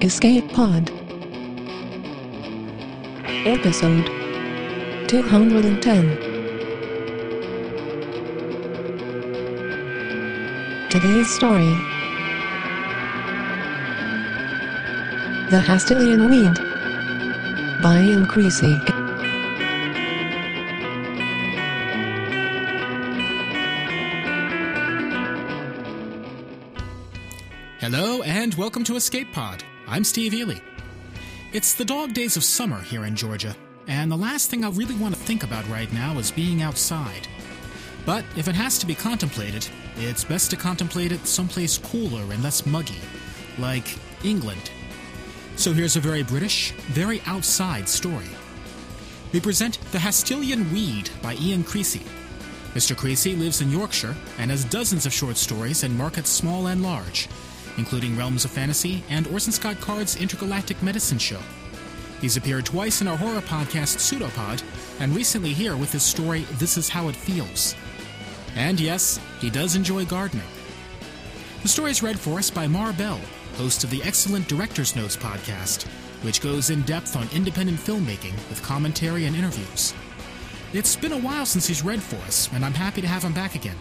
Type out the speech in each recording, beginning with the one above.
Escape Pod. Episode 210. Today's story The Hastillian Weed by Ian Creasey. Hello, and welcome to Escape Pod. I'm Steve Eley. It's the dog days of summer here in Georgia, and the last thing I really want to think about right now is being outside. But if it has to be contemplated, it's best to contemplate it someplace cooler and less muggy, like England. So here's a very British, very outside story. We present The Hastillian Weed by Ian Creasey. Mr. Creasey lives in Yorkshire and has dozens of short stories in markets small and large, including Realms of Fantasy and Orson Scott Card's Intergalactic Medicine Show. He's appeared twice in our horror podcast Pseudopod, and recently here with his story This Is How It Feels. And yes, he does enjoy gardening. The story is read for us by Marc Bell, host of the excellent Director's Notes podcast, which goes in depth on independent filmmaking with commentary and interviews. It's been a while since he's read for us, and I'm happy to have him back again.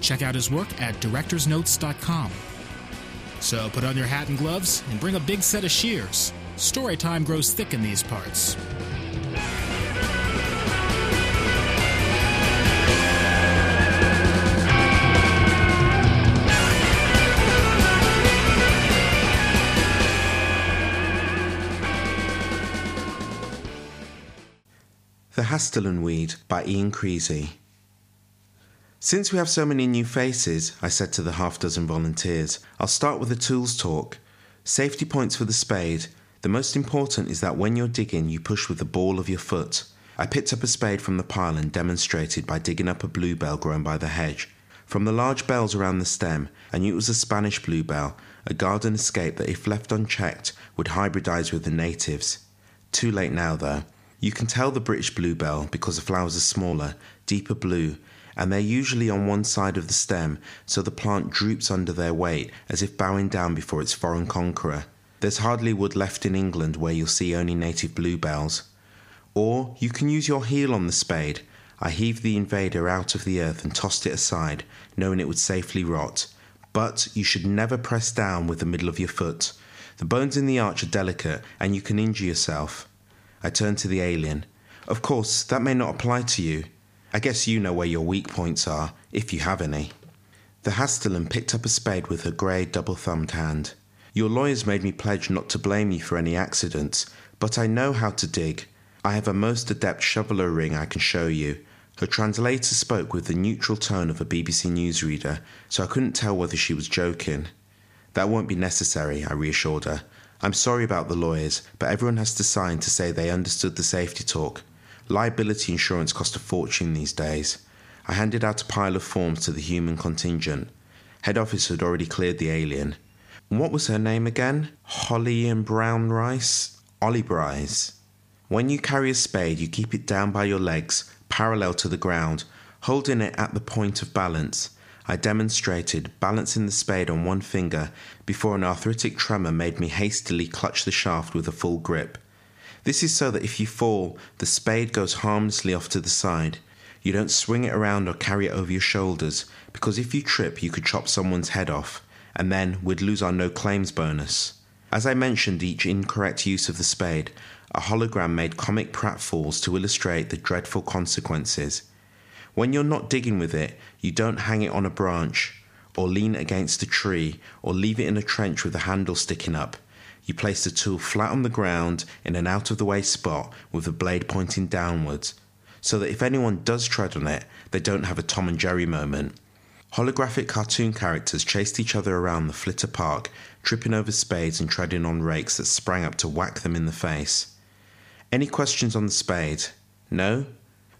Check out his work at directorsnotes.com. So put on your hat and gloves and bring a big set of shears. Story time grows thick in these parts. The Hastillian Weed by Ian Creasey. Since we have so many new faces, I said to the half dozen volunteers, I'll start with a tools talk. Safety points for the spade. The most important is that when you're digging, you push with the ball of your foot. I picked up a spade from the pile and demonstrated by digging up a bluebell grown by the hedge. From the large bells around the stem, I knew it was a Spanish bluebell, a garden escape that, if left unchecked, would hybridize with the natives. Too late now, though. You can tell the British bluebell because the flowers are smaller, deeper blue, and they're usually on one side of the stem, so the plant droops under their weight as if bowing down before its foreign conqueror. There's hardly wood left in England where you'll see only native bluebells. Or you can use your heel on the spade. I heaved the invader out of the earth and tossed it aside, knowing it would safely rot. But you should never press down with the middle of your foot. The bones in the arch are delicate, and you can injure yourself. I turned to the alien. Of course, that may not apply to you. I guess you know where your weak points are, if you have any. The Hastillian picked up a spade with her grey, double thumbed hand. Your lawyers made me pledge not to blame you for any accidents, but I know how to dig. I have a most adept shoveler ring I can show you. Her translator spoke with the neutral tone of a BBC newsreader, so I couldn't tell whether she was joking. That won't be necessary, I reassured her. I'm sorry about the lawyers, but everyone has to sign to say they understood the safety talk. Liability insurance costs a fortune these days. I handed out a pile of forms to the human contingent. Head office had already cleared the alien. What was her name again? Holly and Brown Rice? Ollie Bryce. When you carry a spade, you keep it down by your legs, parallel to the ground, holding it at the point of balance. I demonstrated, balancing the spade on one finger before an arthritic tremor made me hastily clutch the shaft with a full grip. This is so that if you fall, the spade goes harmlessly off to the side. You don't swing it around or carry it over your shoulders, because if you trip, you could chop someone's head off, and then we'd lose our no claims bonus. As I mentioned each incorrect use of the spade, a hologram made comic pratfalls to illustrate the dreadful consequences. When you're not digging with it, you don't hang it on a branch, or lean against a tree, or leave it in a trench with the handle sticking up. You place the tool flat on the ground in an out of the way spot with the blade pointing downwards, so that if anyone does tread on it, they don't have a Tom and Jerry moment. Holographic cartoon characters chased each other around the flitter park, tripping over spades and treading on rakes that sprang up to whack them in the face. Any questions on the spade? No?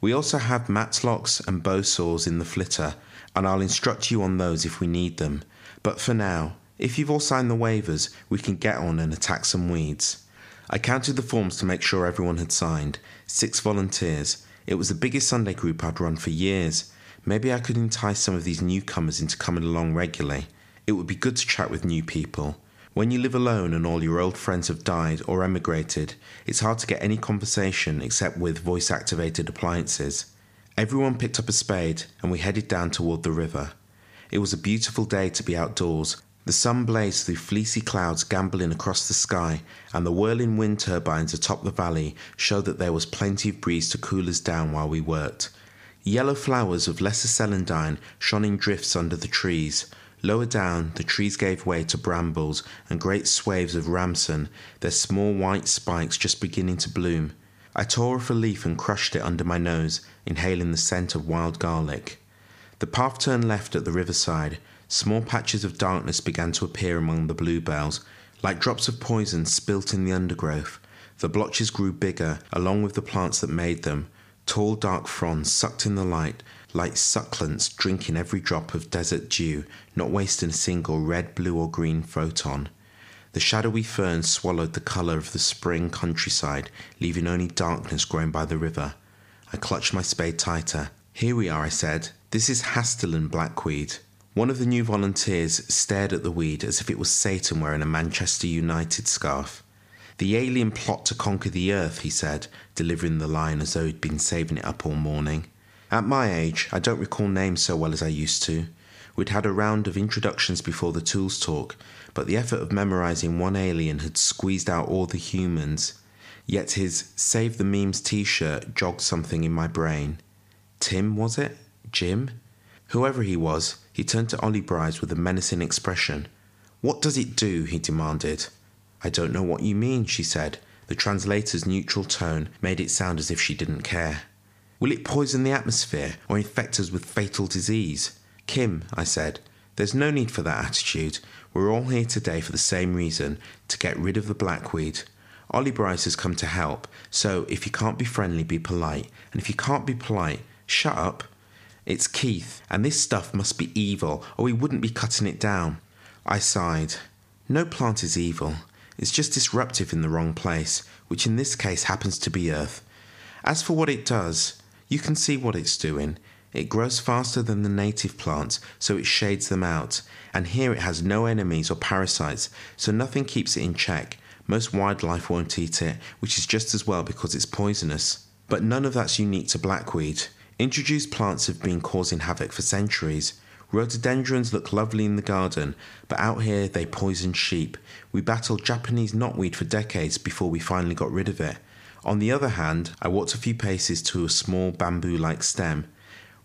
We also have mattocks and bow saws in the flitter, and I'll instruct you on those if we need them. But for now, if you've all signed the waivers, we can get on and attack some weeds. I counted the forms to make sure everyone had signed. Six volunteers. It was the biggest Sunday group I'd run for years. Maybe I could entice some of these newcomers into coming along regularly. It would be good to chat with new people. When you live alone and all your old friends have died or emigrated, it's hard to get any conversation except with voice activated appliances. Everyone picked up a spade and we headed down toward the river. It was a beautiful day to be outdoors. The sun blazed through fleecy clouds gamboling across the sky, and the whirling wind turbines atop the valley showed that there was plenty of breeze to cool us down while we worked. Yellow flowers of lesser celandine shone in drifts under the trees. Lower down, the trees gave way to brambles and great swathes of ramson, their small white spikes just beginning to bloom. I tore off a leaf and crushed it under my nose, inhaling the scent of wild garlic. The path turned left at the riverside. Small patches of darkness began to appear among the bluebells, like drops of poison spilt in the undergrowth. The blotches grew bigger, along with the plants that made them. Tall, dark fronds sucked in the light, like succulents drinking every drop of desert dew, not wasting a single red, blue, or green photon. The shadowy ferns swallowed the colour of the spring countryside, leaving only darkness growing by the river. I clutched my spade tighter. Here we are, I said. This is Hastillian blackweed. One of the new volunteers stared at the weed as if it was Satan wearing a Manchester United scarf. The alien plot to conquer the earth, he said, delivering the line as though he'd been saving it up all morning. At my age, I don't recall names so well as I used to. We'd had a round of introductions before the tools talk, but the effort of memorizing one alien had squeezed out all the humans. Yet his Save the Memes t shirt jogged something in my brain. Tim, was it? Jim? Whoever he was, he turned to Ollie Bryce with a menacing expression. What does it do? he demanded. I don't know what you mean, she said. The translator's neutral tone made it sound as if she didn't care. Will it poison the atmosphere or infect us with fatal disease? Kim, I said, there's no need for that attitude. We're all here today for the same reason to get rid of the blackweed. Ollie Bryce has come to help, so if you can't be friendly, be polite. And if you can't be polite, shut up. It's Keith, and this stuff must be evil, or we wouldn't be cutting it down. I sighed. No plant is evil. It's just disruptive in the wrong place, which in this case happens to be Earth. As for what it does, you can see what it's doing. It grows faster than the native plants, so it shades them out. And here it has no enemies or parasites, so nothing keeps it in check. Most wildlife won't eat it, which is just as well because it's poisonous. But none of that's unique to blackweed. Introduced plants have been causing havoc for centuries. Rhododendrons look lovely in the garden, but out here they poison sheep. We battled Japanese knotweed for decades before we finally got rid of it. On the other hand, I walked a few paces to a small bamboo like stem.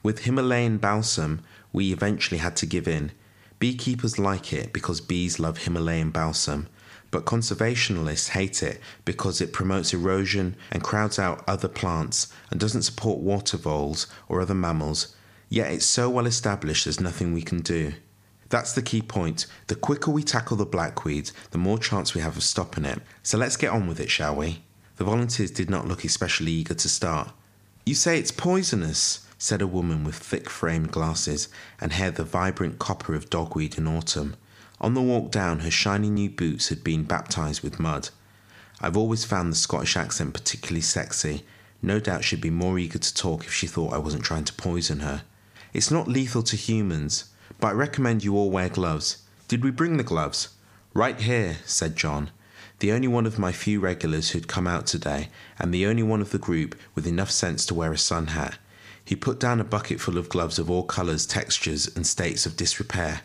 With Himalayan balsam, we eventually had to give in. Beekeepers like it because bees love Himalayan balsam, but conservationists hate it because it promotes erosion and crowds out other plants and doesn't support water voles or other mammals. Yet it's so well established there's nothing we can do. That's the key point. The quicker we tackle the blackweed, the more chance we have of stopping it. So let's get on with it, shall we? The volunteers did not look especially eager to start. You say it's poisonous, said a woman with thick framed glasses and hair the vibrant copper of dogweed in autumn. On the walk down, her shiny new boots had been baptized with mud. I've always found the Scottish accent particularly sexy. No doubt she'd be more eager to talk if she thought I wasn't trying to poison her. It's not lethal to humans, but I recommend you all wear gloves. Did we bring the gloves? Right here, said John, the only one of my few regulars who'd come out today, and the only one of the group with enough sense to wear a sun hat. He put down a bucket full of gloves of all colours, textures, and states of disrepair.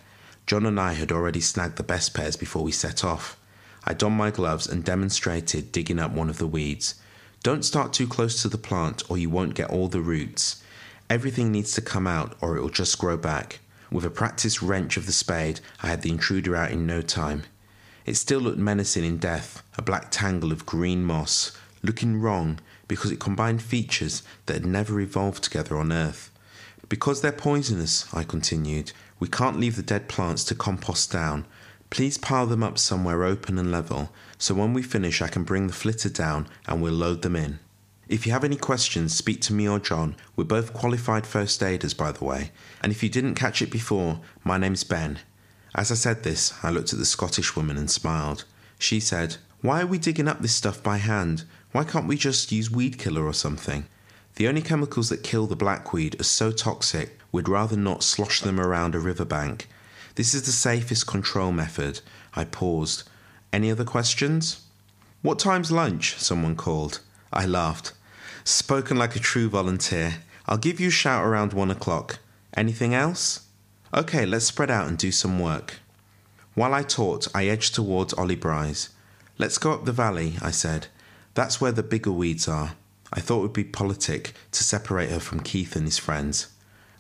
John and I had already snagged the best pairs before we set off. I donned my gloves and demonstrated digging up one of the weeds. Don't start too close to the plant or you won't get all the roots. Everything needs to come out or it will just grow back. With a practiced wrench of the spade, I had the intruder out in no time. It still looked menacing in death, a black tangle of green moss, looking wrong because it combined features that had never evolved together on Earth. Because they're poisonous, I continued, we can't leave the dead plants to compost down. Please pile them up somewhere open and level, so when we finish, I can bring the flitter down and we'll load them in. If you have any questions, speak to me or John. We're both qualified first aiders, by the way. And if you didn't catch it before, my name's Ben. As I said this, I looked at the Scottish woman and smiled. She said, Why are we digging up this stuff by hand? Why can't we just use weed killer or something? The only chemicals that kill the blackweed are so toxic, we'd rather not slosh them around a riverbank. This is the safest control method. I paused. Any other questions? What time's lunch? someone called. I laughed. Spoken like a true volunteer. I'll give you a shout around one o'clock. Anything else? Okay, let's spread out and do some work. While I talked, I edged towards Ollie Bryce. Let's go up the valley, I said. That's where the bigger weeds are. I thought it would be politic to separate her from Keith and his friends.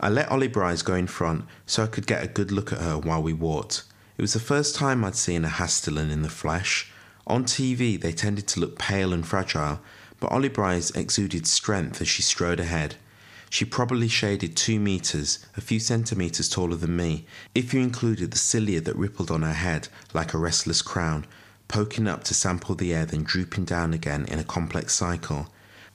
I let Ollie Bryce go in front so I could get a good look at her while we walked. It was the first time I'd seen a Hastillian in the flesh. On TV, they tended to look pale and fragile, but Ollie Bryce exuded strength as she strode ahead. She probably shaded two meters, a few centimeters taller than me, if you included the cilia that rippled on her head like a restless crown, poking up to sample the air, then drooping down again in a complex cycle.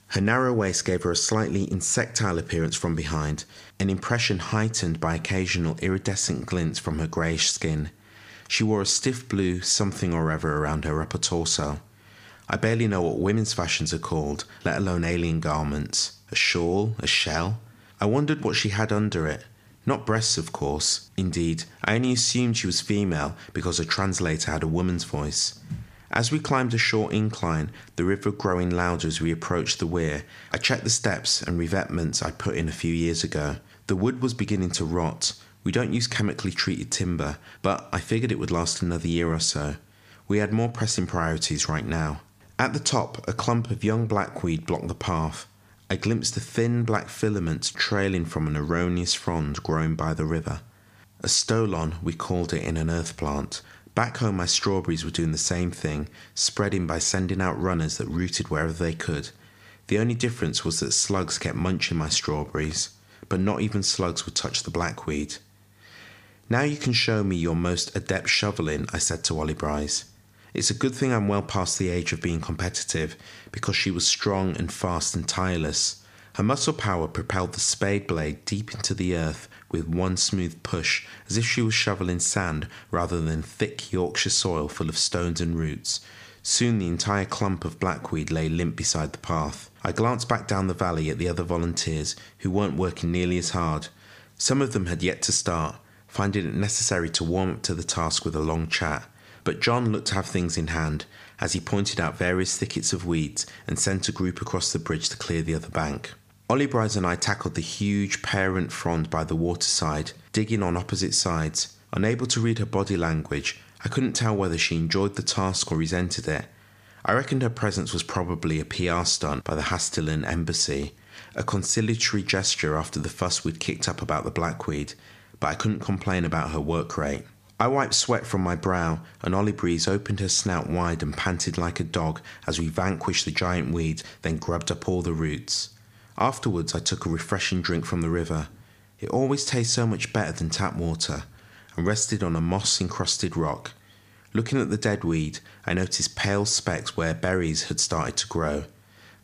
Her narrow waist gave her a slightly insectile appearance from behind, an impression heightened by occasional iridescent glints from her greyish skin. She wore a stiff blue something or other around her upper torso. I barely know what women's fashions are called, let alone alien garments. A shawl? A shell? I wondered what she had under it. Not breasts, of course. Indeed, I only assumed she was female because her translator had a woman's voice. As we climbed a short incline, the river growing louder as we approached the weir, I checked the steps and revetments I'd put in a few years ago. The wood was beginning to rot. We don't use chemically treated timber, but I figured it would last another year or so. We had more pressing priorities right now. At the top, a clump of young blackweed blocked the path. I glimpsed the thin black filaments trailing from an erroneous frond growing by the river. A stolon, we called it in an earth plant. Back home, my strawberries were doing the same thing, spreading by sending out runners that rooted wherever they could. The only difference was that slugs kept munching my strawberries, but not even slugs would touch the blackweed. Now you can show me your most adept shoveling, I said to Ollie Bryce. It's a good thing I'm well past the age of being competitive, because she was strong and fast and tireless. Her muscle power propelled the spade blade deep into the earth with one smooth push, as if she was shoveling sand rather than thick Yorkshire soil full of stones and roots. Soon the entire clump of blackweed lay limp beside the path. I glanced back down the valley at the other volunteers, who weren't working nearly as hard. Some of them had yet to start, finding it necessary to warm up to the task with a long chat. But John looked to have things in hand, as he pointed out various thickets of weeds and sent a group across the bridge to clear the other bank. Ollie Bryce and I tackled the huge parent frond by the waterside, digging on opposite sides. Unable to read her body language, I couldn't tell whether she enjoyed the task or resented it. I reckoned her presence was probably a PR stunt by the Hastillian embassy, a conciliatory gesture after the fuss we'd kicked up about the blackweed, but I couldn't complain about her work rate. I wiped sweat from my brow, and Ollie Breeze opened her snout wide and panted like a dog as we vanquished the giant weed, then grubbed up all the roots. Afterwards, I took a refreshing drink from the river. It always tastes so much better than tap water, and rested on a moss encrusted rock. Looking at the dead weed, I noticed pale specks where berries had started to grow.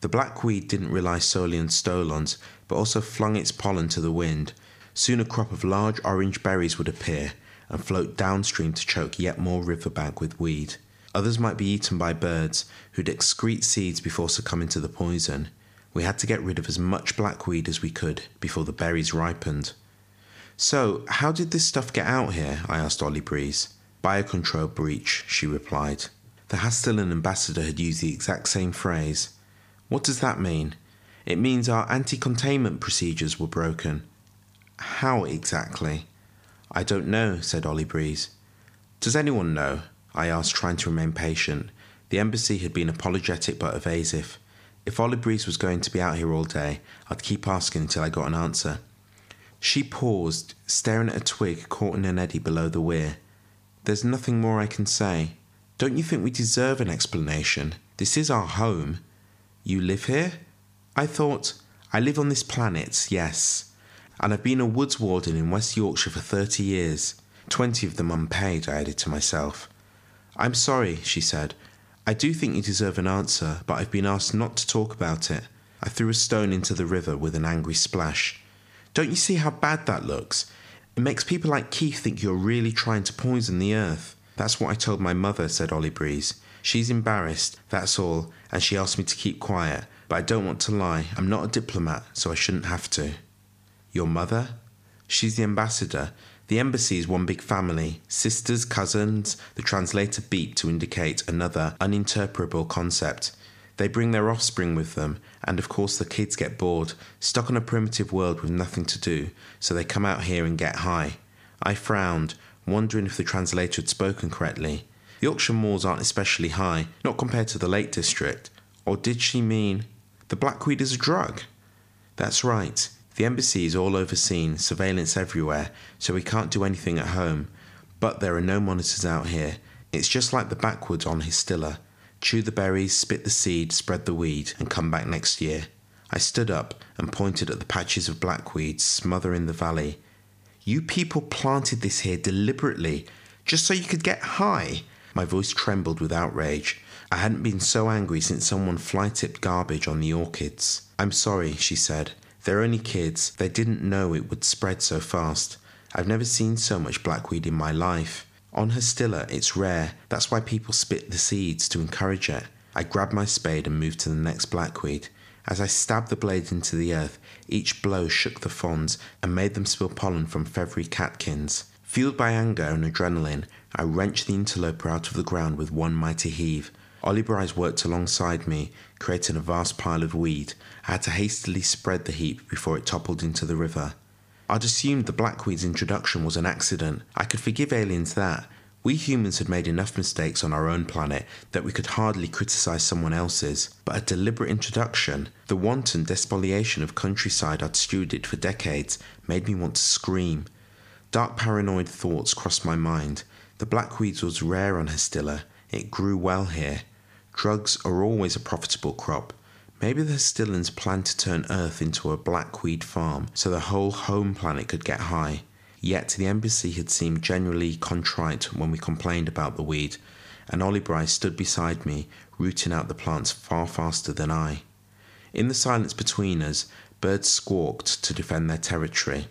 The blackweed didn't rely solely on stolons, but also flung its pollen to the wind. Soon a crop of large orange berries would appear, and float downstream to choke yet more riverbank with weed. Others might be eaten by birds who'd excrete seeds before succumbing to the poison. We had to get rid of as much blackweed as we could before the berries ripened. So, how did this stuff get out here? I asked Ollie Breeze. Biocontrol breach, she replied. The Hastillian ambassador had used the exact same phrase. What does that mean? It means our anti containment procedures were broken. How exactly? I don't know, said Ollie Breeze. Does anyone know? I asked, trying to remain patient. The embassy had been apologetic but evasive. If Ollie Breeze was going to be out here all day, I'd keep asking until I got an answer. She paused, staring at a twig caught in an eddy below the weir. There's nothing more I can say. Don't you think we deserve an explanation? This is our home. You live here? I thought, I live on this planet, yes and I've been a woods warden in West Yorkshire for 30 years, 20 of them unpaid, I added to myself. I'm sorry, she said. I do think you deserve an answer, but I've been asked not to talk about it. I threw a stone into the river with an angry splash. Don't you see how bad that looks? It makes people like Keith think you're really trying to poison the earth. That's what I told my mother, said Ollie Breeze. She's embarrassed, that's all, and she asked me to keep quiet, but I don't want to lie. I'm not a diplomat, so I shouldn't have to. Your mother? She's the ambassador. The embassy is one big family sisters, cousins. The translator beeped to indicate another uninterpretable concept. They bring their offspring with them, and of course the kids get bored, stuck on a primitive world with nothing to do, so they come out here and get high. I frowned, wondering if the translator had spoken correctly. The moors aren't especially high, not compared to the Lake District. Or did she mean the blackweed is a drug? That's right. The embassy is all overseen, surveillance everywhere, so we can't do anything at home. But there are no monitors out here. It's just like the backwoods on Histilla. Chew the berries, spit the seed, spread the weed, and come back next year. I stood up and pointed at the patches of blackweed smothering the valley. You people planted this here deliberately, just so you could get high. My voice trembled with outrage. I hadn't been so angry since someone fly tipped garbage on the orchids. I'm sorry, she said. They're only kids. They didn't know it would spread so fast. I've never seen so much blackweed in my life. On Histilla, it's rare. That's why people spit the seeds to encourage it. I grabbed my spade and moved to the next blackweed. As I stabbed the blade into the earth, each blow shook the fronds and made them spill pollen from feathery catkins. Fueled by anger and adrenaline, I wrenched the interloper out of the ground with one mighty heave. Ollie Bryce worked alongside me, creating a vast pile of weed. I had to hastily spread the heap before it toppled into the river. I'd assumed the blackweed's introduction was an accident. I could forgive aliens that. We humans had made enough mistakes on our own planet that we could hardly criticize someone else's. But a deliberate introduction, the wanton despoliation of countryside I'd stewarded for decades, made me want to scream. Dark paranoid thoughts crossed my mind. The blackweed was rare on Histilla. It grew well here. Drugs are always a profitable crop. Maybe the Histillans planned to turn Earth into a blackweed farm so the whole home planet could get high. Yet the embassy had seemed generally contrite when we complained about the weed, and Ollie Bryce stood beside me, rooting out the plants far faster than I. In the silence between us, birds squawked to defend their territory.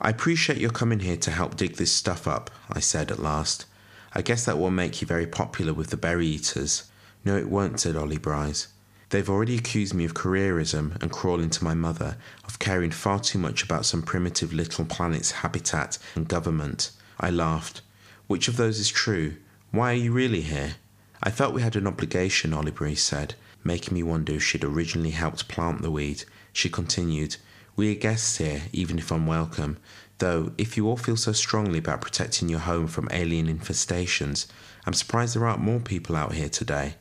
I appreciate your coming here to help dig this stuff up, I said at last. I guess that will make you very popular with the berry eaters. No, it won't, said Ollie Bryce. They've already accused me of careerism and crawling to my mother, of caring far too much about some primitive little planet's habitat and government. I laughed. Which of those is true? Why are you really here? I felt we had an obligation, Ollie Bryce said, making me wonder if she'd originally helped plant the weed. She continued, We are guests here, even if unwelcome. Though, if you all feel so strongly about protecting your home from alien infestations, I'm surprised there aren't more people out here today.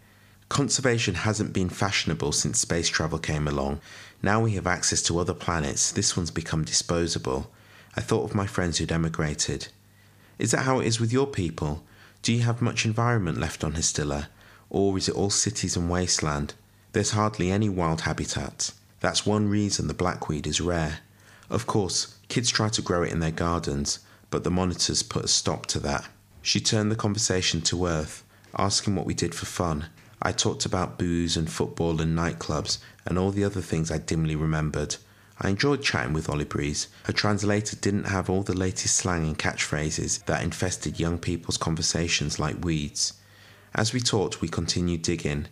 Conservation hasn't been fashionable since space travel came along. Now we have access to other planets, this one's become disposable. I thought of my friends who'd emigrated. Is that how it is with your people? Do you have much environment left on Histilla? Or is it all cities and wasteland? There's hardly any wild habitat. That's one reason the blackweed is rare. Of course, kids try to grow it in their gardens, but the monitors put a stop to that. She turned the conversation to Earth, asking what we did for fun. I talked about booze and football and nightclubs and all the other things I dimly remembered. I enjoyed chatting with Ollie Breeze. Her translator didn't have all the latest slang and catchphrases that infested young people's conversations like weeds. As we talked, we continued digging.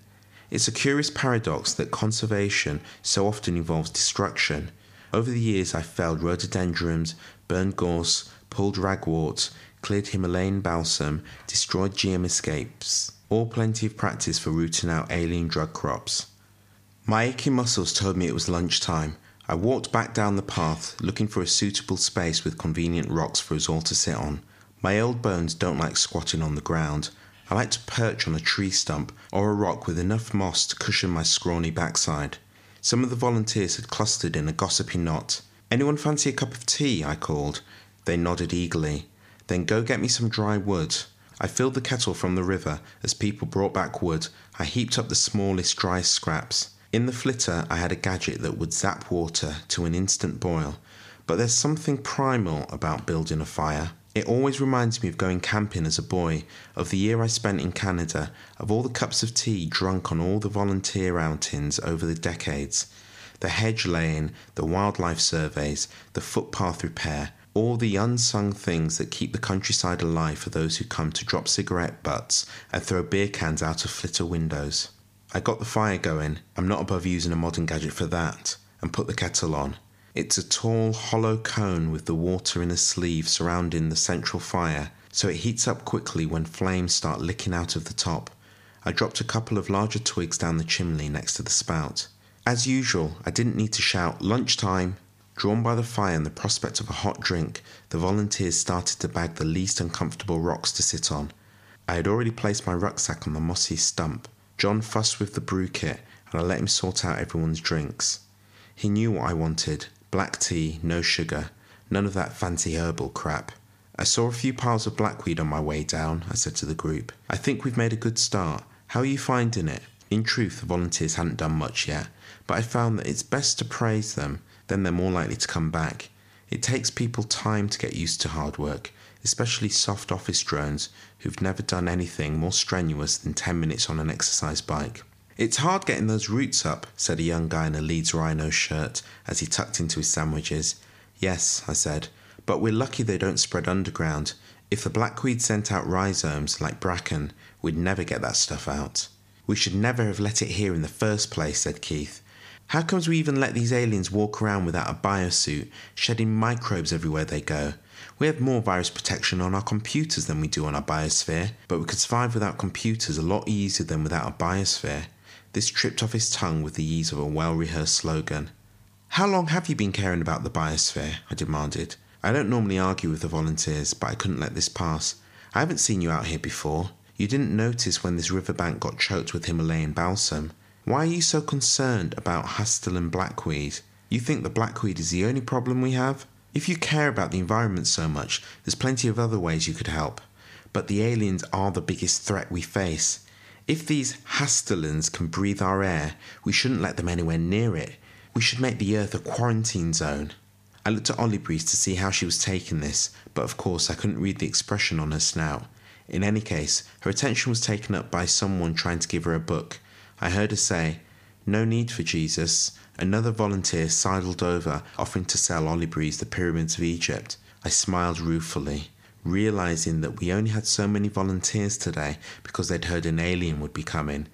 It's a curious paradox that conservation so often involves destruction. Over the years, I've felled rhododendrons, burned gorse, pulled ragwort, cleared Himalayan balsam, destroyed GM escapes. All plenty of practice for rooting out alien drug crops. My aching muscles told me it was lunchtime. I walked back down the path, looking for a suitable space with convenient rocks for us all to sit on. My old bones don't like squatting on the ground. I like to perch on a tree stump or a rock with enough moss to cushion my scrawny backside. Some of the volunteers had clustered in a gossipy knot. Anyone fancy a cup of tea? I called. They nodded eagerly. Then go get me some dry wood. I filled the kettle from the river as people brought back wood. I heaped up the smallest, driest scraps. In the flitter, I had a gadget that would zap water to an instant boil. But there's something primal about building a fire. It always reminds me of going camping as a boy, of the year I spent in Canada, of all the cups of tea drunk on all the volunteer outings over the decades. The hedge laying, the wildlife surveys, the footpath repair, all the unsung things that keep the countryside alive for those who come to drop cigarette butts and throw beer cans out of flitter windows. I got the fire going, I'm not above using a modern gadget for that, and put the kettle on. It's a tall, hollow cone with the water in a sleeve surrounding the central fire, so it heats up quickly when flames start licking out of the top. I dropped a couple of larger twigs down the chimney next to the spout. As usual, I didn't need to shout lunchtime. Drawn by the fire and the prospect of a hot drink, the volunteers started to bag the least uncomfortable rocks to sit on. I had already placed my rucksack on the mossy stump. John fussed with the brew kit, and I let him sort out everyone's drinks. He knew what I wanted black tea, no sugar, none of that fancy herbal crap. I saw a few piles of blackweed on my way down, I said to the group. I think we've made a good start. How are you finding it? In truth, the volunteers hadn't done much yet, but I found that it's best to praise them, then they're more likely to come back. It takes people time to get used to hard work, especially soft office drones who've never done anything more strenuous than 10 minutes on an exercise bike. It's hard getting those roots up, said a young guy in a Leeds Rhino shirt as he tucked into his sandwiches. Yes, I said, but we're lucky they don't spread underground. If the blackweed sent out rhizomes like bracken, we'd never get that stuff out. We should never have let it here in the first place, said Keith. How comes we even let these aliens walk around without a biosuit, shedding microbes everywhere they go? We have more virus protection on our computers than we do on our biosphere, but we could survive without computers a lot easier than without a biosphere. This tripped off his tongue with the ease of a well rehearsed slogan. How long have you been caring about the biosphere? I demanded. I don't normally argue with the volunteers, but I couldn't let this pass. I haven't seen you out here before. You didn't notice when this riverbank got choked with Himalayan balsam. Why are you so concerned about Hastillian blackweed? You think the blackweed is the only problem we have? If you care about the environment so much, there's plenty of other ways you could help. But the aliens are the biggest threat we face. If these Hastillians can breathe our air, we shouldn't let them anywhere near it. We should make the Earth a quarantine zone. I looked at Ollie to see how she was taking this, but of course I couldn't read the expression on her snout. In any case, her attention was taken up by someone trying to give her a book. I heard her say, No need for Jesus. Another volunteer sidled over, offering to sell Ollie Breeze the pyramids of Egypt. I smiled ruefully realizing that we only had so many volunteers today because they'd heard an alien would be coming.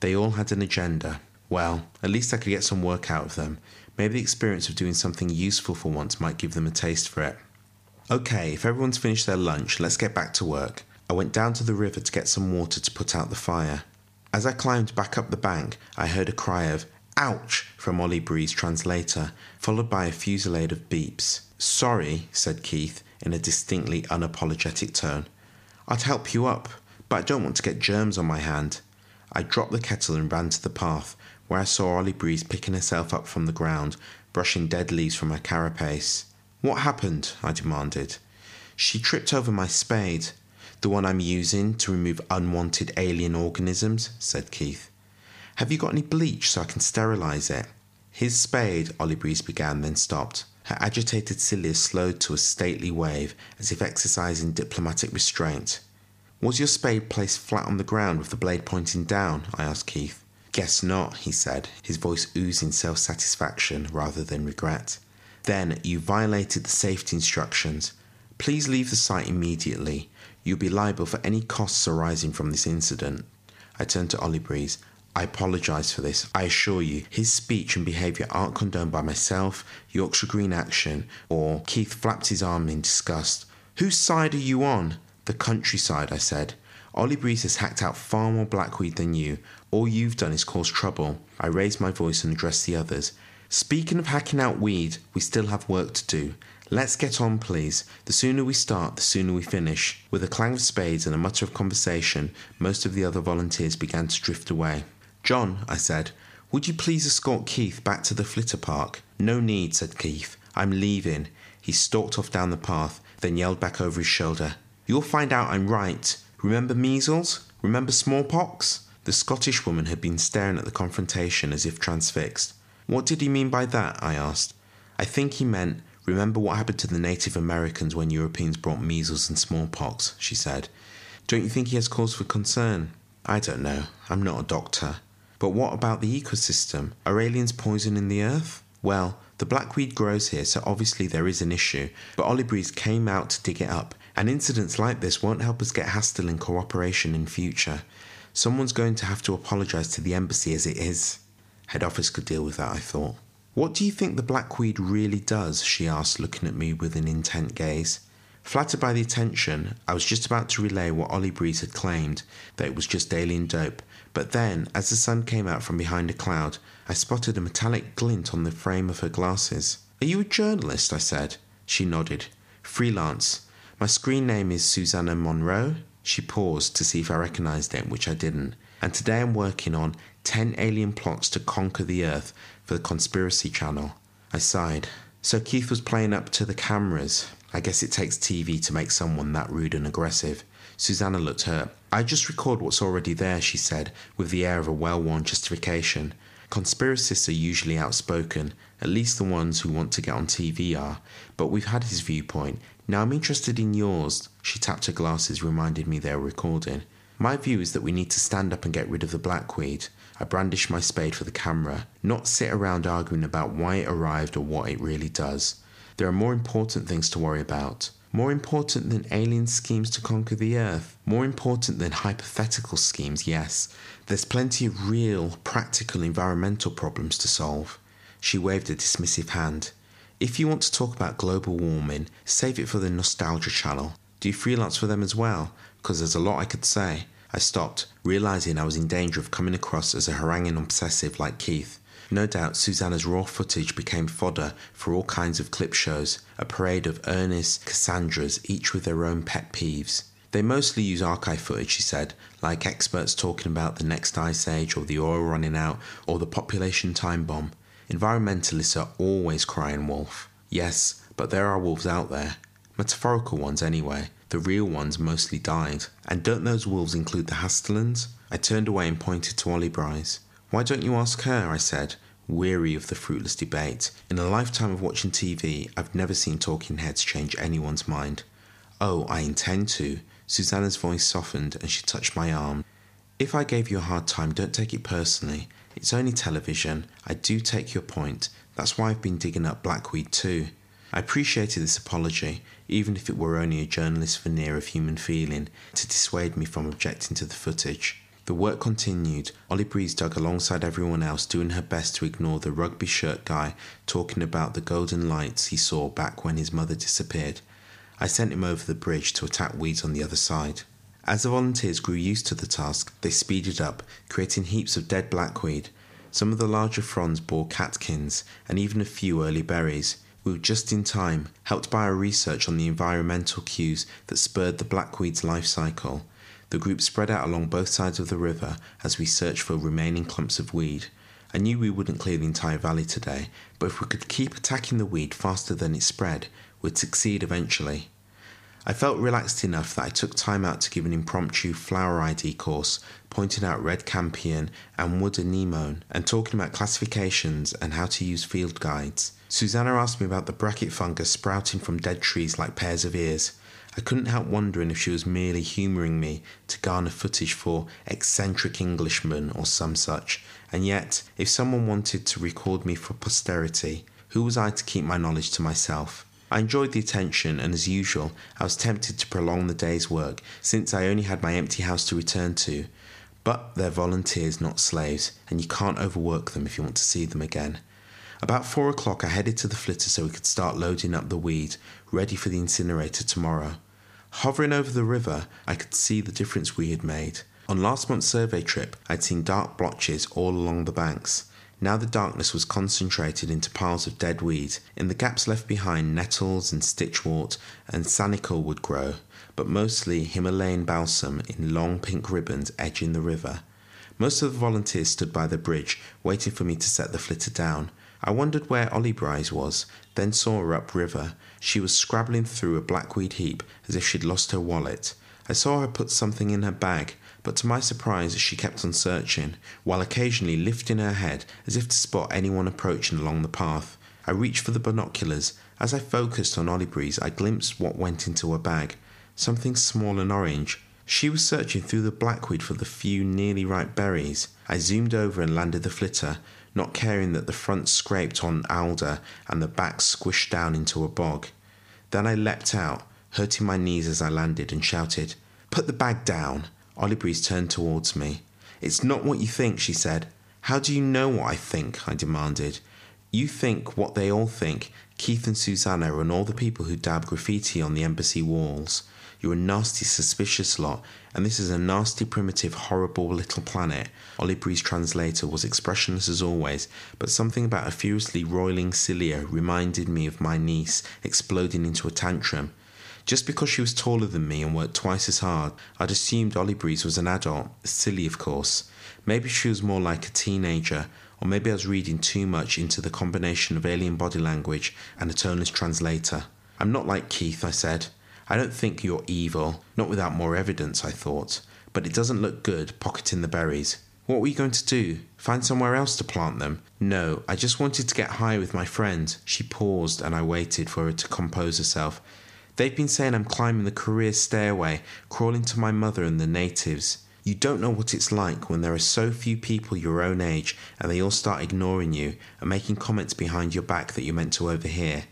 They all had an agenda. Well, at least I could get some work out of them. Maybe the experience of doing something useful for once might give them a taste for it. Okay, if everyone's finished their lunch, let's get back to work. I went down to the river to get some water to put out the fire. As I climbed back up the bank, I heard a cry of ouch from Ollie Bree's translator, followed by a fusillade of beeps. Sorry, said Keith, in a distinctly unapologetic tone. I'd help you up, but I don't want to get germs on my hand. I dropped the kettle and ran to the path, where I saw Ollie Breeze picking herself up from the ground, brushing dead leaves from her carapace. What happened? I demanded. She tripped over my spade, the one I'm using to remove unwanted alien organisms, said Keith. Have you got any bleach so I can sterilize it? His spade, Ollie Breeze began, then stopped. Her agitated cilia slowed to a stately wave, as if exercising diplomatic restraint. Was your spade placed flat on the ground with the blade pointing down? I asked Keith. Guess not, he said, his voice oozing self satisfaction rather than regret. Then you violated the safety instructions. Please leave the site immediately. You'll be liable for any costs arising from this incident. I turned to Ollie Breeze. I apologise for this. I assure you, his speech and behaviour aren't condoned by myself, Yorkshire Green Action, or Keith flapped his arm in disgust. Whose side are you on? The countryside, I said. Ollie Breeze has hacked out far more blackweed than you. All you've done is cause trouble. I raised my voice and addressed the others. Speaking of hacking out weed, we still have work to do. Let's get on, please. The sooner we start, the sooner we finish. With a clang of spades and a mutter of conversation, most of the other volunteers began to drift away. John, I said, would you please escort Keith back to the flitter park? No need, said Keith. I'm leaving. He stalked off down the path, then yelled back over his shoulder. You'll find out I'm right. Remember measles? Remember smallpox? The Scottish woman had been staring at the confrontation as if transfixed. What did he mean by that? I asked. I think he meant, remember what happened to the Native Americans when Europeans brought measles and smallpox, she said. Don't you think he has cause for concern? I don't know. I'm not a doctor. But what about the ecosystem? Are aliens poisoning the earth? Well, the blackweed grows here, so obviously there is an issue, but Breeze came out to dig it up, and incidents like this won't help us get Hastillian cooperation in future. Someone's going to have to apologise to the embassy as it is. Head office could deal with that, I thought. What do you think the blackweed really does? she asked, looking at me with an intent gaze. Flattered by the attention, I was just about to relay what Ollie Breeze had claimed that it was just alien dope, but then, as the sun came out from behind a cloud, I spotted a metallic glint on the frame of her glasses. Are you a journalist? I said. She nodded. Freelance. My screen name is Susanna Monroe. She paused to see if I recognized it, which I didn't. And today I'm working on 10 alien plots to conquer the Earth for the Conspiracy Channel. I sighed. So Keith was playing up to the cameras. I guess it takes TV to make someone that rude and aggressive. Susanna looked hurt. I just record what's already there, she said, with the air of a well worn justification. Conspiracists are usually outspoken, at least the ones who want to get on TV are, but we've had his viewpoint. Now I'm interested in yours. She tapped her glasses, reminded me they were recording. My view is that we need to stand up and get rid of the blackweed. I brandish my spade for the camera, not sit around arguing about why it arrived or what it really does. There are more important things to worry about. More important than alien schemes to conquer the Earth. More important than hypothetical schemes, yes. There's plenty of real, practical environmental problems to solve. She waved a dismissive hand. If you want to talk about global warming, save it for the Nostalgia channel. Do you freelance for them as well? Because there's a lot I could say. I stopped, realizing I was in danger of coming across as a haranguing obsessive like Keith. No doubt Susanna's raw footage became fodder for all kinds of clip shows, a parade of earnest Cassandras, each with their own pet peeves. They mostly use archive footage, she said, like experts talking about the next ice age or the oil running out or the population time bomb. Environmentalists are always crying wolf. Yes, but there are wolves out there. Metaphorical ones, anyway. The real ones mostly died. And don't those wolves include the Hastillians? I turned away and pointed to Ollie Bryce. Why don't you ask her? I said, weary of the fruitless debate. In a lifetime of watching TV, I've never seen talking heads change anyone's mind. Oh, I intend to. Susanna's voice softened and she touched my arm. If I gave you a hard time, don't take it personally. It's only television. I do take your point. That's why I've been digging up Blackweed too. I appreciated this apology, even if it were only a journalist's veneer of human feeling to dissuade me from objecting to the footage. The work continued. Ollie Breeze dug alongside everyone else, doing her best to ignore the rugby shirt guy talking about the golden lights he saw back when his mother disappeared. I sent him over the bridge to attack weeds on the other side. As the volunteers grew used to the task, they speeded up, creating heaps of dead blackweed. Some of the larger fronds bore catkins, and even a few early berries. We were just in time, helped by our research on the environmental cues that spurred the blackweed's life cycle. The group spread out along both sides of the river as we searched for remaining clumps of weed. I knew we wouldn't clear the entire valley today, but if we could keep attacking the weed faster than it spread, we'd succeed eventually. I felt relaxed enough that I took time out to give an impromptu flower ID course, pointing out red campion and wood anemone, and talking about classifications and how to use field guides. Susanna asked me about the bracket fungus sprouting from dead trees like pairs of ears. I couldn't help wondering if she was merely humouring me to garner footage for eccentric Englishmen or some such, and yet, if someone wanted to record me for posterity, who was I to keep my knowledge to myself? I enjoyed the attention, and as usual, I was tempted to prolong the day's work, since I only had my empty house to return to. But they're volunteers, not slaves, and you can't overwork them if you want to see them again. About four o'clock, I headed to the flitter so we could start loading up the weed, ready for the incinerator tomorrow. Hovering over the river, I could see the difference we had made. On last month's survey trip, I'd seen dark blotches all along the banks. Now the darkness was concentrated into piles of dead weed. In the gaps left behind, nettles and stitchwort and sanicle would grow, but mostly Himalayan balsam in long pink ribbons edging the river. Most of the volunteers stood by the bridge, waiting for me to set the flitter down. I wondered where Ollie Bryce was, then saw her upriver. She was scrabbling through a blackweed heap as if she'd lost her wallet. I saw her put something in her bag, but to my surprise she kept on searching, while occasionally lifting her head as if to spot anyone approaching along the path. I reached for the binoculars. As I focused on Ollie Breeze, I glimpsed what went into her bag something small and orange. She was searching through the blackweed for the few nearly ripe berries. I zoomed over and landed the flitter, not caring that the front scraped on alder and the back squished down into a bog. Then I leapt out, hurting my knees as I landed, and shouted, Put the bag down! Breeze turned towards me. It's not what you think, she said. How do you know what I think? I demanded. You think what they all think Keith and Susanna and all the people who dab graffiti on the embassy walls. You're a nasty, suspicious lot, and this is a nasty, primitive, horrible little planet. Ollie Bree's translator was expressionless as always, but something about a furiously roiling cilia reminded me of my niece exploding into a tantrum. Just because she was taller than me and worked twice as hard, I'd assumed Ollie was an adult, silly of course. Maybe she was more like a teenager, or maybe I was reading too much into the combination of alien body language and a toneless translator. I'm not like Keith, I said. I don't think you're evil, not without more evidence, I thought. But it doesn't look good pocketing the berries. What were you going to do? Find somewhere else to plant them? No, I just wanted to get high with my friend. She paused and I waited for her to compose herself. They've been saying I'm climbing the career stairway, crawling to my mother and the natives. You don't know what it's like when there are so few people your own age and they all start ignoring you and making comments behind your back that you're meant to overhear.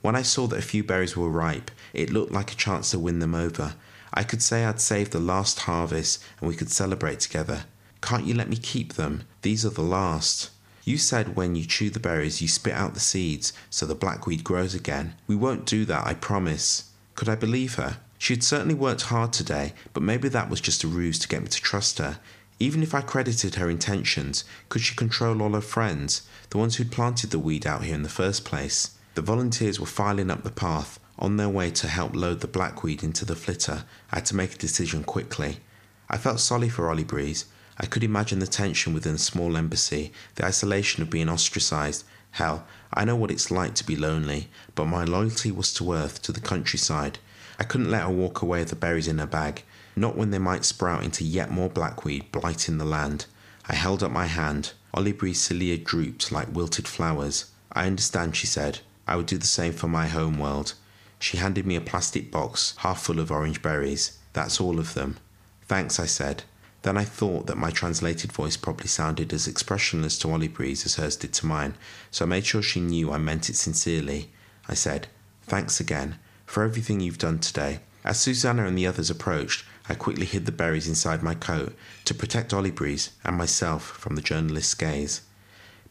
When I saw that a few berries were ripe, it looked like a chance to win them over. I could say I'd saved the last harvest and we could celebrate together. Can't you let me keep them? These are the last. You said when you chew the berries, you spit out the seeds so the blackweed grows again. We won't do that, I promise. Could I believe her? She had certainly worked hard today, but maybe that was just a ruse to get me to trust her. Even if I credited her intentions, could she control all her friends, the ones who'd planted the weed out here in the first place? The volunteers were filing up the path, on their way to help load the blackweed into the flitter. I had to make a decision quickly. I felt sorry for Ollie Breeze. I could imagine the tension within a small embassy, the isolation of being ostracized. Hell, I know what it's like to be lonely, but my loyalty was to Earth, to the countryside. I couldn't let her walk away with the berries in her bag, not when they might sprout into yet more blackweed, blighting the land. I held up my hand. Ollie Breeze's cilia drooped like wilted flowers. I understand, she said. I would do the same for my home world. She handed me a plastic box half full of orange berries. That's all of them. Thanks, I said. Then I thought that my translated voice probably sounded as expressionless to Ollie Breeze as hers did to mine, so I made sure she knew I meant it sincerely. I said, Thanks again for everything you've done today. As Susanna and the others approached, I quickly hid the berries inside my coat to protect Ollie Breeze and myself from the journalist's gaze.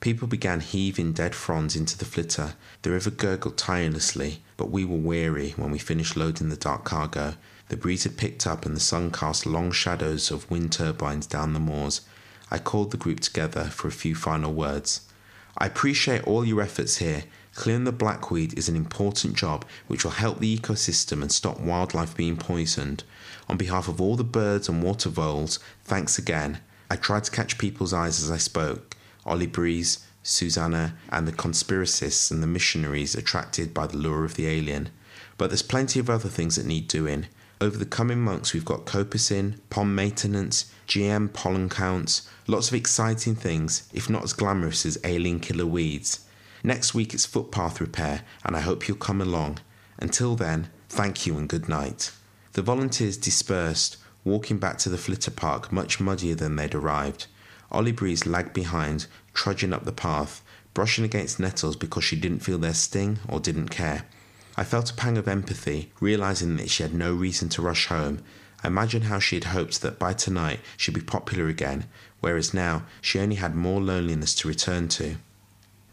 People began heaving dead fronds into the flitter. The river gurgled tirelessly, but we were weary when we finished loading the dark cargo. The breeze had picked up and the sun cast long shadows of wind turbines down the moors. I called the group together for a few final words. I appreciate all your efforts here. Clearing the blackweed is an important job which will help the ecosystem and stop wildlife being poisoned. On behalf of all the birds and water voles, thanks again. I tried to catch people's eyes as I spoke. Ollie Breeze, Susanna, and the conspiracists and the missionaries attracted by the lure of the alien. But there's plenty of other things that need doing. Over the coming months, we've got coppicing, pond maintenance, GM pollen counts, lots of exciting things, if not as glamorous as alien killer weeds. Next week, it's footpath repair, and I hope you'll come along. Until then, thank you and good night. The volunteers dispersed, walking back to the flitter park much muddier than they'd arrived. Ollie Breeze lagged behind, trudging up the path, brushing against nettles because she didn't feel their sting or didn't care. I felt a pang of empathy, realizing that she had no reason to rush home. I imagined how she had hoped that by tonight she'd be popular again, whereas now she only had more loneliness to return to.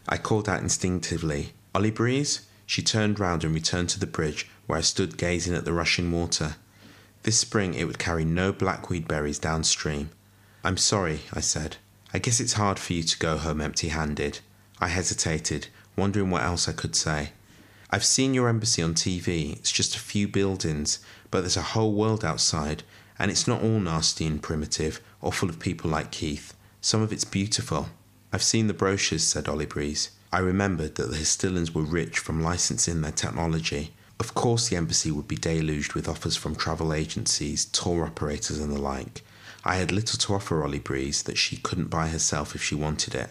I called out instinctively, Ollie Breeze? She turned round and returned to the bridge, where I stood gazing at the rushing water. This spring it would carry no blackweed berries downstream. I'm sorry, I said. I guess it's hard for you to go home empty handed. I hesitated, wondering what else I could say. I've seen your embassy on TV. It's just a few buildings, but there's a whole world outside, and it's not all nasty and primitive or full of people like Keith. Some of it's beautiful. I've seen the brochures, said Ollie Breeze. I remembered that the Hastillians were rich from licensing their technology. Of course, the embassy would be deluged with offers from travel agencies, tour operators, and the like. I had little to offer Ollie Breeze that she couldn't buy herself if she wanted it.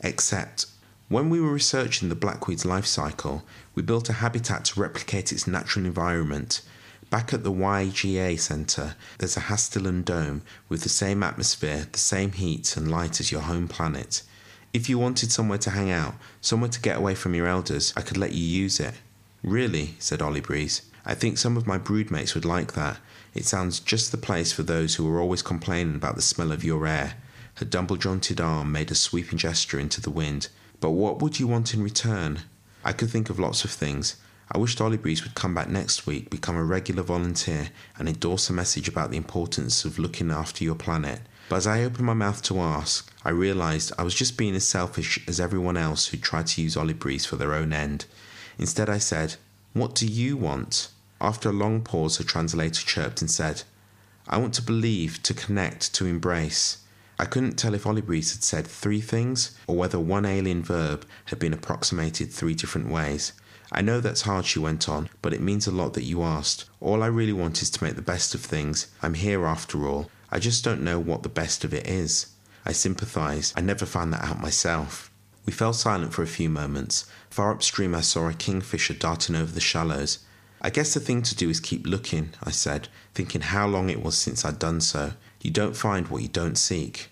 Except, when we were researching the blackweed's life cycle, we built a habitat to replicate its natural environment. Back at the YGA Centre, there's a Hastillian dome with the same atmosphere, the same heat and light as your home planet. If you wanted somewhere to hang out, somewhere to get away from your elders, I could let you use it. Really, said Ollie Breeze. I think some of my broodmates would like that. It sounds just the place for those who are always complaining about the smell of your air. Her double jointed arm made a sweeping gesture into the wind. But what would you want in return? I could think of lots of things. I wished Olibreeze would come back next week, become a regular volunteer, and endorse a message about the importance of looking after your planet. But as I opened my mouth to ask, I realised I was just being as selfish as everyone else who tried to use Olibreeze for their own end. Instead, I said, What do you want? After a long pause, the translator chirped and said, I want to believe, to connect, to embrace. I couldn't tell if Olibreeze had said three things or whether one alien verb had been approximated three different ways. I know that's hard, she went on, but it means a lot that you asked. All I really want is to make the best of things. I'm here after all. I just don't know what the best of it is. I sympathise. I never found that out myself. We fell silent for a few moments. Far upstream, I saw a kingfisher darting over the shallows. I guess the thing to do is keep looking, I said, thinking how long it was since I'd done so. You don't find what you don't seek.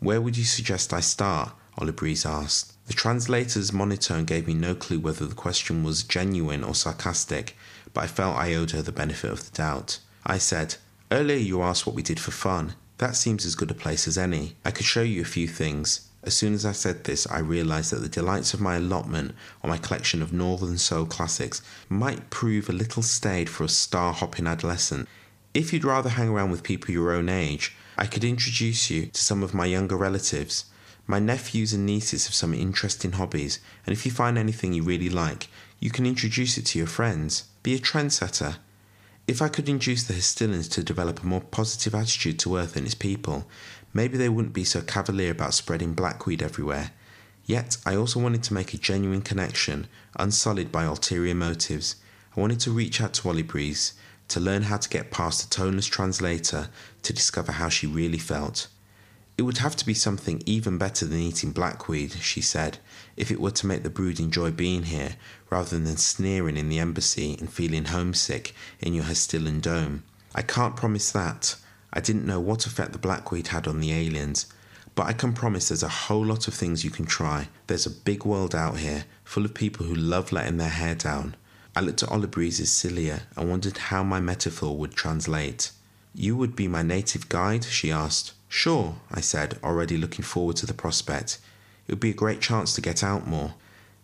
Where would you suggest I start? Olibreeze asked. The translator's monotone gave me no clue whether the question was genuine or sarcastic, but I felt I owed her the benefit of the doubt. I said, Earlier you asked what we did for fun. That seems as good a place as any. I could show you a few things. As soon as I said this, I realised that the delights of my allotment or my collection of Northern Soul classics might prove a little staid for a star hopping adolescent. If you'd rather hang around with people your own age, I could introduce you to some of my younger relatives. My nephews and nieces have some interesting hobbies, and if you find anything you really like, you can introduce it to your friends. Be a trendsetter. If I could induce the Hastillians to develop a more positive attitude to Earth and its people, maybe they wouldn't be so cavalier about spreading blackweed everywhere. Yet, I also wanted to make a genuine connection, unsullied by ulterior motives. I wanted to reach out to Olibreeze, to learn how to get past the toneless translator to discover how she really felt. It would have to be something even better than eating blackweed, she said, if it were to make the brood enjoy being here, rather than sneering in the embassy and feeling homesick in your Hastillian dome. I can't promise that. I didn't know what effect the blackweed had on the aliens, but I can promise there's a whole lot of things you can try. There's a big world out here, full of people who love letting their hair down. I looked at Olibreeze's cilia and wondered how my metaphor would translate. You would be my native guide? she asked. Sure, I said, already looking forward to the prospect. It would be a great chance to get out more.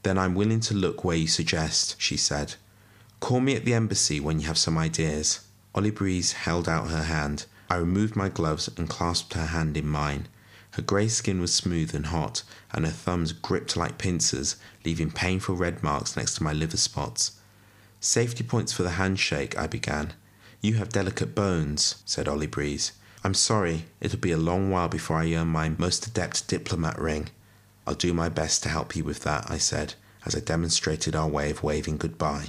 Then I'm willing to look where you suggest, she said. Call me at the embassy when you have some ideas. Olibreeze held out her hand. I removed my gloves and clasped her hand in mine. Her grey skin was smooth and hot, and her thumbs gripped like pincers, leaving painful red marks next to my liver spots. Safety points for the handshake, I began. You have delicate bones, said Olibreeze. I'm sorry, it'll be a long while before I earn my most adept diplomat ring. I'll do my best to help you with that, I said, as I demonstrated our way of waving goodbye.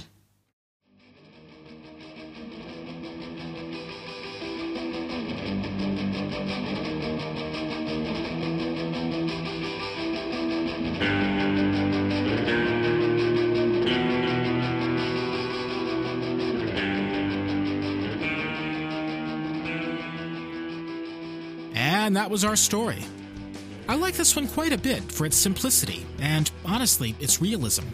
And that was our story. I like this one quite a bit for its simplicity and, honestly, its realism.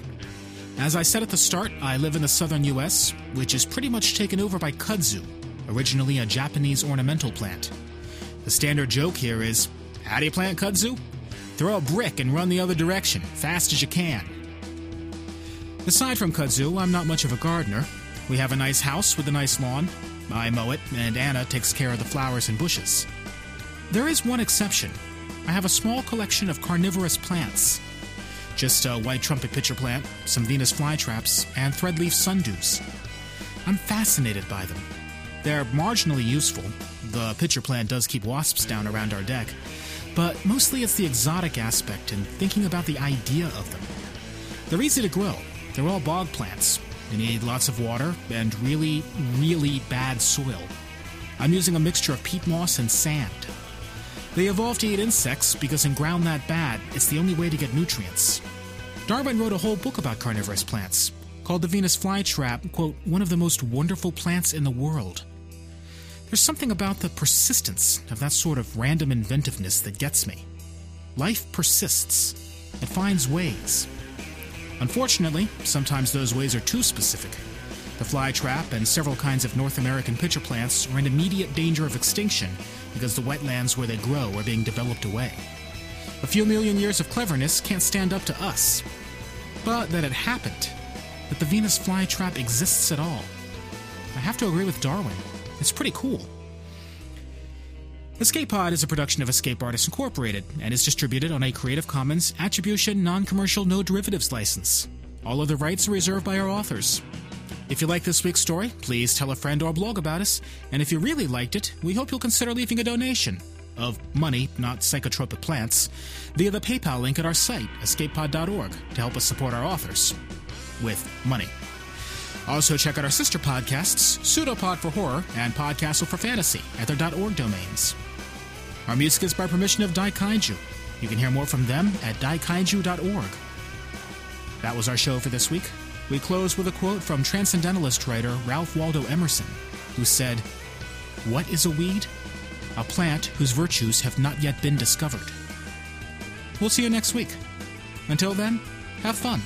As I said at the start, I live in the southern US, which is pretty much taken over by kudzu, originally a Japanese ornamental plant. The standard joke here is how do you plant kudzu? Throw a brick and run the other direction, fast as you can. Aside from kudzu, I'm not much of a gardener. We have a nice house with a nice lawn. I mow it, and Anna takes care of the flowers and bushes. There is one exception. I have a small collection of carnivorous plants. Just a white trumpet pitcher plant, some Venus flytraps, and threadleaf sundews. I'm fascinated by them. They're marginally useful. The pitcher plant does keep wasps down around our deck, but mostly it's the exotic aspect and thinking about the idea of them. They're easy to grow. They're all bog plants. They need lots of water and really, really bad soil. I'm using a mixture of peat moss and sand. They evolved to eat insects because in ground that bad, it's the only way to get nutrients. Darwin wrote a whole book about carnivorous plants, called the Venus flytrap, quote, one of the most wonderful plants in the world. There's something about the persistence of that sort of random inventiveness that gets me. Life persists. It finds ways. Unfortunately, sometimes those ways are too specific. The flytrap and several kinds of North American pitcher plants are in immediate danger of extinction because the wetlands where they grow are being developed away. A few million years of cleverness can't stand up to us. But that it happened, that the Venus flytrap exists at all. I have to agree with Darwin. It's pretty cool. Escape Pod is a production of Escape Artists Incorporated and is distributed on a Creative Commons Attribution Non Commercial No Derivatives license. All other rights are reserved by our authors. If you like this week's story, please tell a friend or blog about us, and if you really liked it, we hope you'll consider leaving a donation of money, not psychotropic plants, via the PayPal link at our site, escapepod.org, to help us support our authors with money. Also, check out our sister podcasts, Pseudopod for Horror and Podcastle for Fantasy, at their .org domains. Our music is by permission of Daikaiju. You can hear more from them at daikaiju.org. That was our show for this week. We close with a quote from Transcendentalist writer Ralph Waldo Emerson, who said, What is a weed? A plant whose virtues have not yet been discovered. We'll see you next week. Until then, have fun.